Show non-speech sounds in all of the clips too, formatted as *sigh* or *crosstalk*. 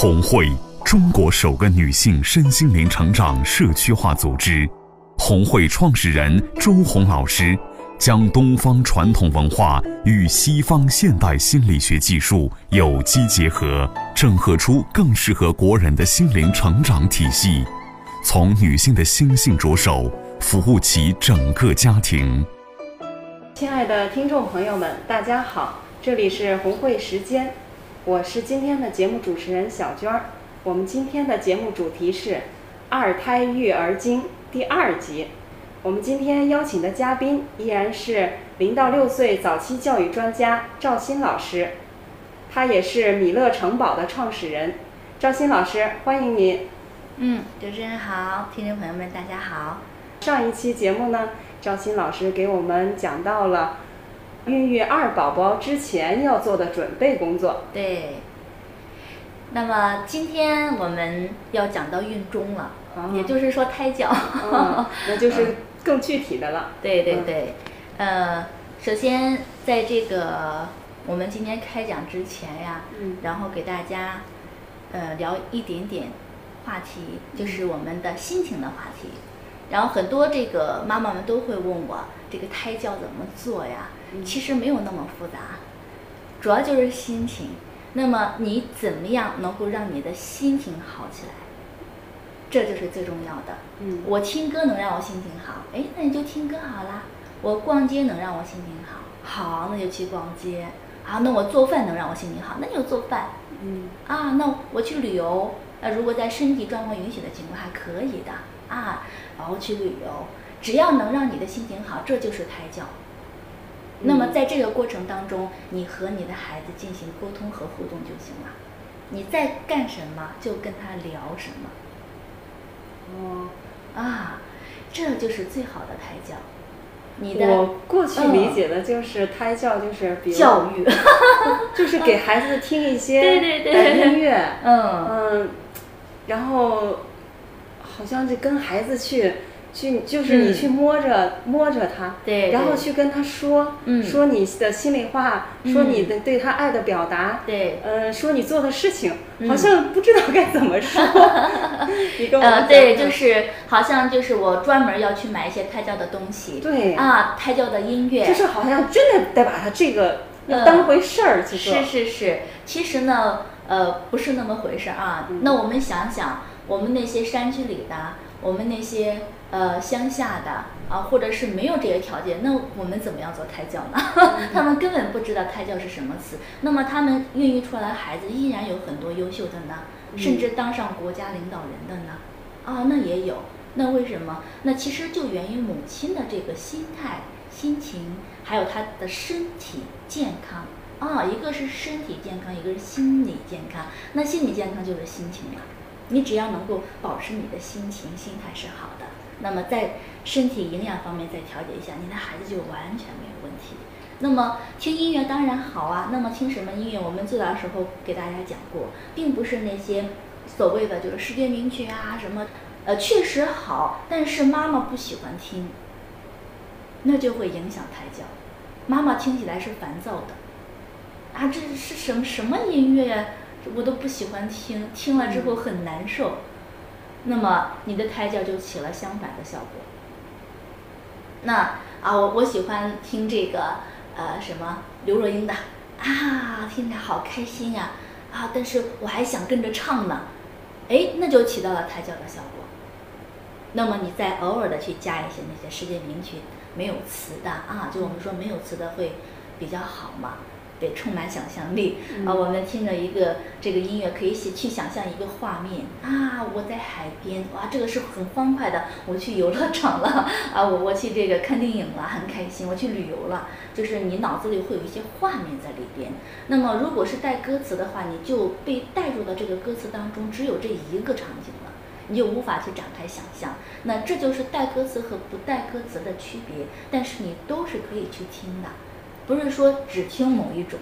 红会，中国首个女性身心灵成长社区化组织。红会创始人周红老师将东方传统文化与西方现代心理学技术有机结合，整合出更适合国人的心灵成长体系，从女性的心性着手，服务起整个家庭。亲爱的听众朋友们，大家好，这里是红会时间，我是今天的节目主持人小娟儿。我们今天的节目主题是《二胎育儿经》第二集。我们今天邀请的嘉宾依然是零到六岁早期教育专家赵鑫老师，他也是米乐城堡的创始人。赵鑫老师，欢迎您。嗯，主持人好，听众朋友们大家好。上一期节目呢，赵鑫老师给我们讲到了孕育二宝宝之前要做的准备工作。对。那么今天我们要讲到孕中了，也就是说胎教，那就是更具体的了。*laughs* 对对对，呃，首先在这个我们今天开讲之前呀，然后给大家呃聊一点点话题，就是我们的心情的话题。然后很多这个妈妈们都会问我，这个胎教怎么做呀？其实没有那么复杂，主要就是心情。那么你怎么样能够让你的心情好起来？这就是最重要的。嗯，我听歌能让我心情好，哎，那你就听歌好啦。我逛街能让我心情好，好，那就去逛街。好，那我做饭能让我心情好，那就做饭。嗯，啊，那我去旅游，那如果在身体状况允许的情况，还可以的啊。然后去旅游，只要能让你的心情好，这就是胎教。那么在这个过程当中，你和你的孩子进行沟通和互动就行了。你在干什么，就跟他聊什么。哦，啊，这就是最好的胎教。你的我过去理解的就是胎教就是比教育，*laughs* 就是给孩子听一些 *laughs* 对对对音乐，嗯嗯，然后好像就跟孩子去。去就是你去摸着摸着他，对，然后去跟他说，说你的心里话，说你的对他爱的表达，对，呃，说你做的事情，好像不知道该怎么说。*laughs* 你跟我呃，对，就是好像就是我专门要去买一些胎教的东西，对，啊，胎教的音乐，就是好像真的得把他这个当回事儿去做。是是是，其实呢，呃，不是那么回事儿啊。那我们想想，我们那些山区里的，我们那些。呃，乡下的啊，或者是没有这些条件，那我们怎么样做胎教呢？*laughs* 他们根本不知道胎教是什么词。那么他们孕育出来的孩子依然有很多优秀的呢，甚至当上国家领导人的呢。啊，那也有。那为什么？那其实就源于母亲的这个心态、心情，还有她的身体健康啊。一个是身体健康，一个是心理健康。那心理健康就是心情了。你只要能够保持你的心情、心态是好的。那么在身体营养方面再调节一下，你的孩子就完全没有问题。那么听音乐当然好啊，那么听什么音乐？我们最早的时候给大家讲过，并不是那些所谓的就是世界名曲啊什么，呃，确实好，但是妈妈不喜欢听，那就会影响胎教。妈妈听起来是烦躁的，啊，这是什么什么音乐呀？我都不喜欢听，听了之后很难受。那么你的胎教就起了相反的效果。那啊，我我喜欢听这个呃什么刘若英的啊，听着好开心呀啊！但是我还想跟着唱呢，哎，那就起到了胎教的效果。那么你再偶尔的去加一些那些世界名曲，没有词的啊，就我们说没有词的会比较好嘛。得充满想象力啊！我们听着一个这个音乐，可以去去想象一个画面啊！我在海边，哇，这个是很欢快的。我去游乐场了啊！我我去这个看电影了，很开心。我去旅游了，就是你脑子里会有一些画面在里边。那么如果是带歌词的话，你就被带入到这个歌词当中，只有这一个场景了，你就无法去展开想象。那这就是带歌词和不带歌词的区别，但是你都是可以去听的。不是说只听某一种，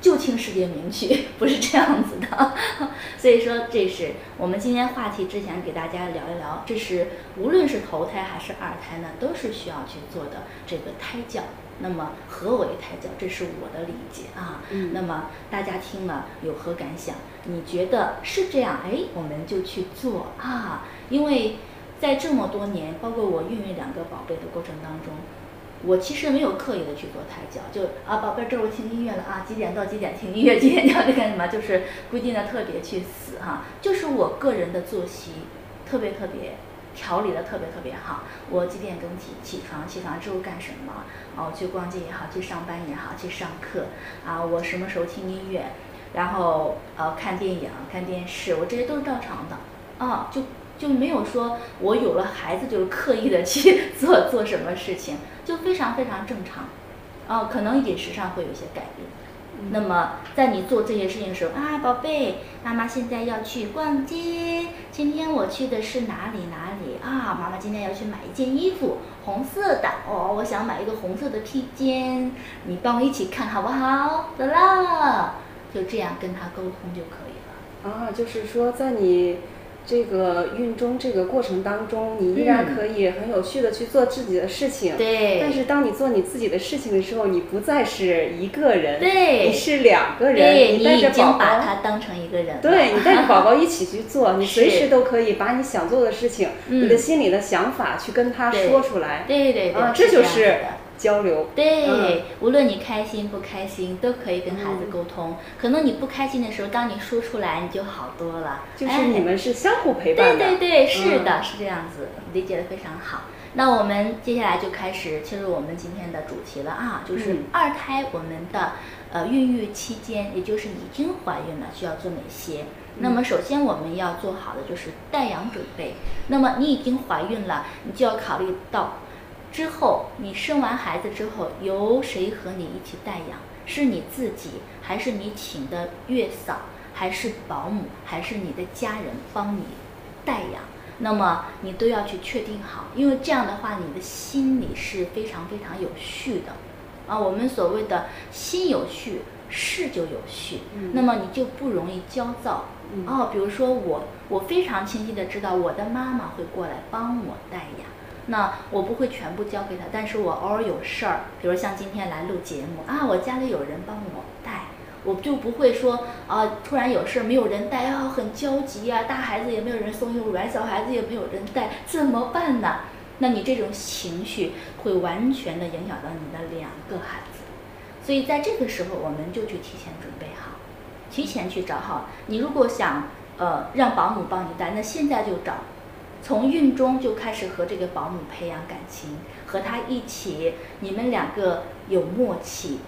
就听世界名曲，*laughs* 不是这样子的。*laughs* 所以说，这是我们今天话题之前给大家聊一聊，这是无论是头胎还是二胎呢，都是需要去做的这个胎教那么何为胎教？这是我的理解啊。嗯那么大家听了有何感想？你觉得是这样？哎，我们就去做啊。因为在这么多年，包括我孕育两个宝贝的过程当中，我其实没有刻意的去做胎教，就啊，宝贝儿，这会儿听音乐了啊，几点到几点听音乐，几点要干什么，就是规定的特别去死哈、就是我个人的作息特别特别调理的特别特别好。我几点钟起起床？起床之后干什么？啊，去逛街也好，去上班也好，去上课啊，我什么时候听音乐？然后呃看电影、看电视，我这些都是照常的啊，就就没有说我有了孩子就是刻意的去做做什么事情，*laughs* 就非常非常正常。哦，可能饮食上会有一些改变。那么在你做这些事情的时候啊，宝贝，妈妈现在要去逛街，今天我去的是哪里哪里啊？妈妈今天要去买一件衣服，红色的哦，我想买一个红色的披肩，你帮我一起看好不好？走了，就这样跟他沟通就可以了。啊，就是说在你这个孕中这个过程当中，你依然嗯。可以很有序的去做自己的事情。对，但是当你做你自己的事情的时候，你不再是一个人，对。你是两个人，对你带着宝已经把宝，他当成一个人。对你带着宝宝 *laughs* 一起去做，你随时都可以把你想做的事情，嗯。你的心里的想法去跟他说出来，对对对，啊，这就是的交流。对，嗯无论你开心不开心，都可以跟孩子沟通。可能你不开心的时候，当你说出来，你就好多了。就是哎你们是相互陪伴的，对对对，是嗯的，是这样子，理解的非常好。那我们接下来就开始切入我们今天的主题了啊，就是嗯二胎我们的呃孕育期间，也就是已经怀孕了，需要做哪些？那么首先我们要做好的就是带养准备。那么你已经怀孕了，你就要考虑到之后你生完孩子之后，由谁和你一起带养？是你自己，还是你请的月嫂，还是保姆，还是你的家人帮你带养？那么你都要去确定好，因为这样的话，你的心里是非常非常有序的啊。我们所谓的心有序，事就有序，嗯那么你就不容易焦躁。嗯哦，比如说我，我非常清晰的知道我的妈妈会过来帮我带养，那我不会全部交给他，但是我偶尔有事儿，比如像今天来录节目啊，我家里有人帮我带，我就不会说啊，突然有事儿没有人带啊，很焦急啊，大孩子也没有人送幼儿园，小孩子也没有人带，怎么办呢？那你这种情绪会完全的影响到你的两个孩子，所以在这个时候，我们就去提前准备好，提前去找好。你如果想呃让保姆帮你带，那现在就找，从孕中就开始和这个保姆培养感情，和他一起，你们两个有默契。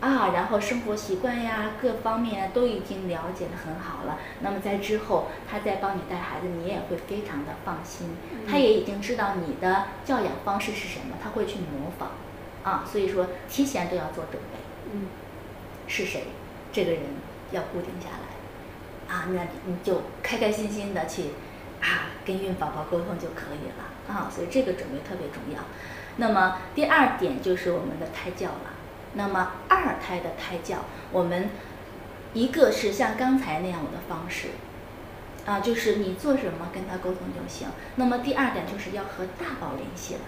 啊，然后生活习惯呀，各方面都已经了解的很好了。那么在之后，他再帮你带孩子，你也会非常的放心。他也已经知道你的教养方式是什么，他会去模仿。啊，所以说提前都要做准备。嗯是谁，这个人要固定下来，啊，那你就开开心心的去啊跟孕宝宝沟通就可以了啊，所以这个准备特别重要。那么第二点就是我们的胎教了。那么二胎的胎教，我们一个是像刚才那样的方式，啊，就是你做什么跟他沟通就行。那么第二点就是要和大宝联系了，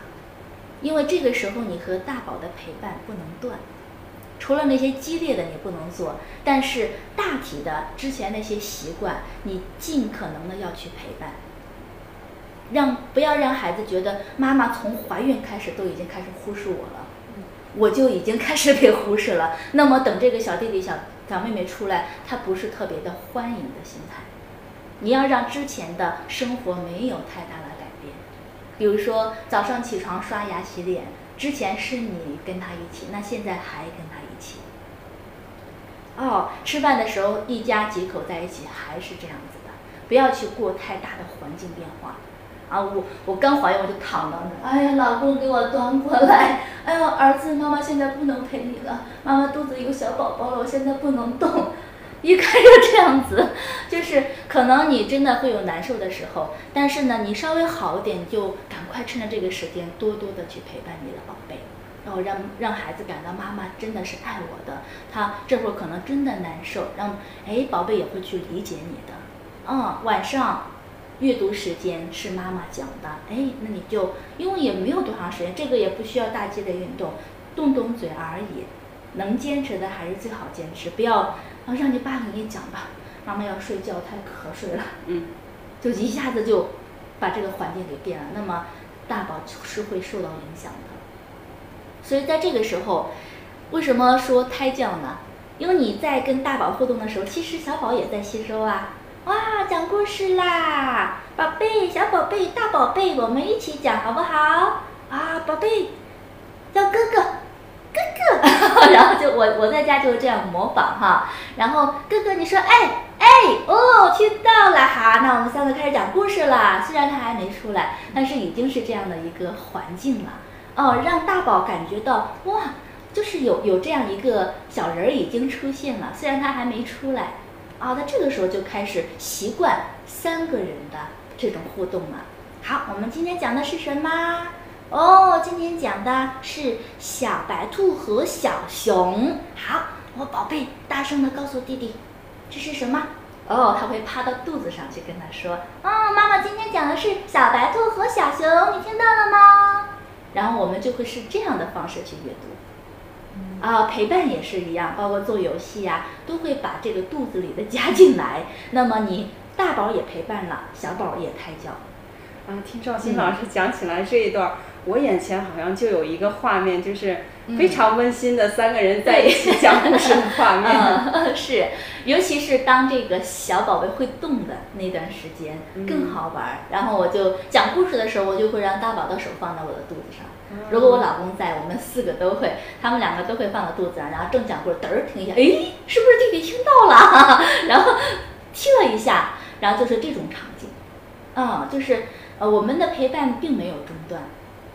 因为这个时候你和大宝的陪伴不能断。除了那些激烈的你不能做，但是大体的之前那些习惯，你尽可能的要去陪伴，让不要让孩子觉得妈妈从怀孕开始都已经开始忽视我了，我就已经开始被忽视了。那么等这个小弟弟、小小妹妹出来，他不是特别的欢迎的心态。你要让之前的生活没有太大的改变，比如说早上起床刷牙洗脸，之前是你跟他一起，那现在还跟他一起。哦，吃饭的时候一家几口在一起还是这样子的，不要去过太大的环境变化。啊，我我刚怀孕我就躺到那，哎呀，老公给我端过来，哎呦，儿子，妈妈现在不能陪你了，妈妈肚子有小宝宝了，我现在不能动。*laughs* 一看就这样子，就是可能你真的会有难受的时候，但是呢，你稍微好一点，就赶快趁着这个时间多多的去陪伴你的宝贝，然后让让孩子感到妈妈真的是爱我的，他这会儿可能真的难受，让哎宝贝也会去理解你的，嗯，晚上阅读时间是妈妈讲的，哎，那你就因为也没有多长时间，这个也不需要大激烈运动，动动嘴而已。能坚持的还是最好坚持，不要啊让你爸给你讲吧，妈妈要睡觉太瞌睡了，嗯，就一下子就把这个环境给变了，那么大宝是会受到影响的。所以在这个时候，为什么说胎教呢？因为你在跟大宝互动的时候，其实小宝也在吸收啊。哇，讲故事啦，宝贝，小宝贝，大宝贝，我们一起讲好不好？啊，宝贝，叫哥哥，哥哥，*laughs* 然后就我我在家就这样模仿哈。然后哥哥你说哎哎哦，听到了哈，那我们三个开始讲故事了。虽然他还没出来，但是已经是这样的一个环境了哦，让大宝感觉到哇。就是有有这样一个小人儿已经出现了，虽然他还没出来，啊，那这个时候就开始习惯三个人的这种互动了。好，我们今天讲的是什么？哦，今天讲的是小白兔和小熊。好，我宝贝大声的告诉弟弟，这是什么？哦，他会趴到肚子上去跟他说，哦，妈妈今天讲的是小白兔和小熊，你听到了吗？然后我们就会是这样的方式去阅读。啊，陪伴也是一样，包括做游戏呀，都会把这个肚子里的加进来。那么你大宝也陪伴了，小宝也胎教。啊，听赵鑫老师讲起来这一段，我眼前好像就有一个画面，就是非常温馨的三个人在一起讲故事的画面。*laughs* 嗯是，尤其是当这个小宝贝会动的那段时间更好玩。然后我就讲故事的时候，我就会让大宝的手放在我的肚子上。如果我老公在，我们四个都会，*laughs* 他们两个都会放到肚子上，然后正讲故事，嘚儿停一下，哎，是不是弟弟听到了？*laughs* 然后踢了一下，然后就是这种场景，啊，就是呃，我们的陪伴并没有中断，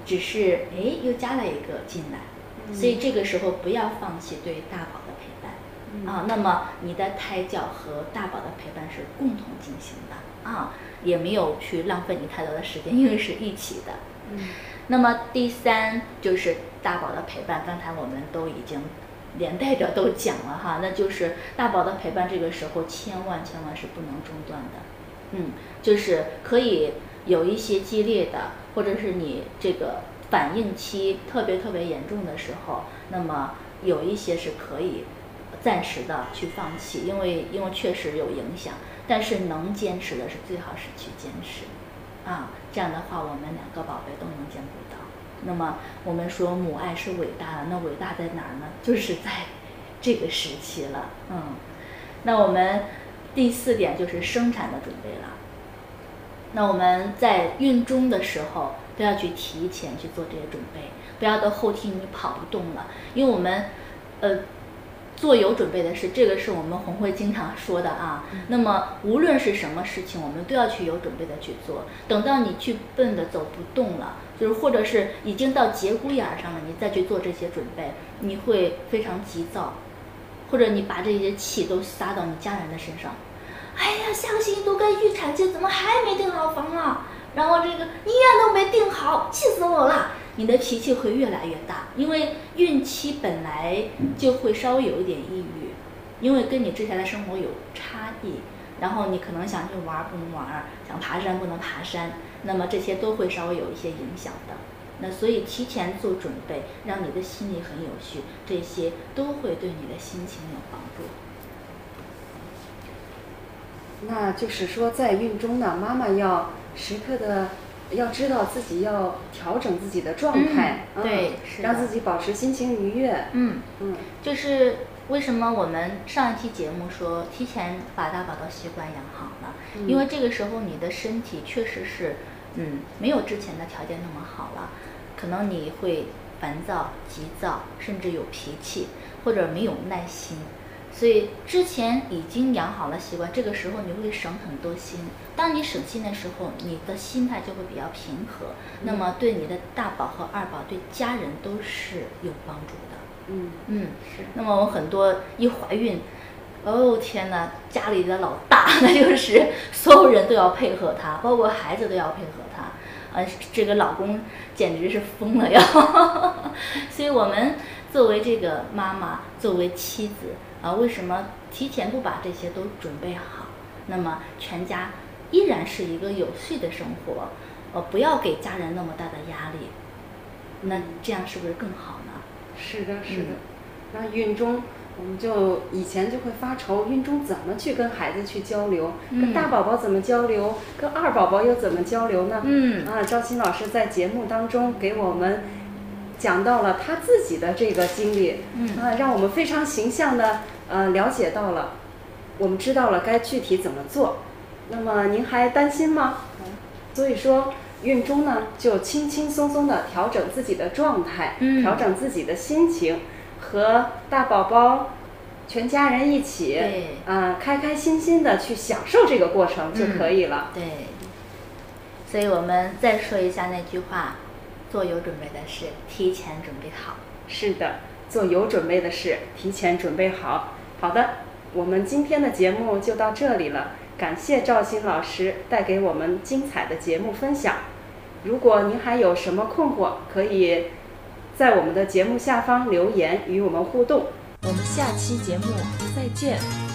只是哎又加了一个进来，所以这个时候不要放弃对大宝的陪伴，啊，那么你的胎教和大宝的陪伴是共同进行的，啊，也没有去浪费你太多的时间，因为是一起的。那么第三就是大宝的陪伴，刚才我们都已经连带着都讲了哈，那就是大宝的陪伴，这个时候千万千万是不能中断的，嗯，就是可以有一些激烈的，或者是你这个反应期特别特别严重的时候，那么有一些是可以暂时的去放弃，因为因为确实有影响，但是能坚持的是最好是去坚持。啊，这样的话，我们两个宝贝都能兼顾到。那么，我们说母爱是伟大的，那伟大在哪儿呢？*laughs* 就是在这个时期了。嗯，那我们第四点就是生产的准备了。那我们在孕中的时候，都要去提前去做这些准备，不要到后期你跑不动了，因为我们，呃。做有准备的事，这个是我们红会经常说的啊。那么无论是什么事情，我们都要去有准备的去做。等到你去笨的走不动了，就是或者是已经到节骨眼上了，你再去做这些准备，你会非常急躁，或者你把这些气都撒到你家人的身上。哎呀，下个星期都该预产期，怎么还没订好房啊？然后这个医院都没订好，气死我了。你的脾气会越来越大，因为孕期本来就会稍微有一点抑郁，因为跟你之前的生活有差异，然后你可能想去玩不能玩，想爬山不能爬山，那么这些都会稍微有一些影响的。那所以提前做准备，让你的心里很有序，这些都会对你的心情有帮助。那就是说，在孕中呢，妈妈要时刻的。要知道自己要调整自己的状态，对，让自己保持心情愉悦。嗯嗯，就是为什么我们上一期节目说提前把大宝的习惯养好了，因为这个时候你的身体确实是，嗯，没有之前的条件那么好了，可能你会烦躁、急躁，甚至有脾气，或者没有耐心。所以之前已经养好了习惯，这个时候你会省很多心。当你省心的时候，你的心态就会比较平和，那么对你的大宝和二宝，对家人都是有帮助的。嗯嗯，是那么我很多一怀孕，哦天哪，家里的老大，那就是所有人都要配合他，包括孩子都要配合他。呃，这个老公简直是疯了要。*laughs* 所以我们作为这个妈妈，作为妻子。啊，为什么提前不把这些都准备好？那么全家依然是一个有序的生活，呃，不要给家人那么大的压力，那这样是不是更好呢？是的，是的。那孕中，我们就以前就会发愁，孕中怎么去跟孩子去交流？跟大宝宝怎么交流？跟二宝宝又怎么交流呢？嗯啊，赵鑫老师在节目当中给我们讲到了他自己的这个经历，嗯啊，让我们非常形象的呃了解到了，我们知道了该具体怎么做。那么您还担心吗？所以说。孕中呢，就轻轻松松的调整自己的状态，嗯调整自己的心情，和大宝宝全家人一起，对啊、开开心心的去享受这个过程就可以了。对。所以我们再说一下那句话：做有准备的事，提前准备好。是的，做有准备的事，提前准备好。好的，我们今天的节目就到这里了，感谢赵鑫老师带给我们精彩的节目分享。如果您还有什么困惑，可以在我们的节目下方留言与我们互动。我们下期节目再见。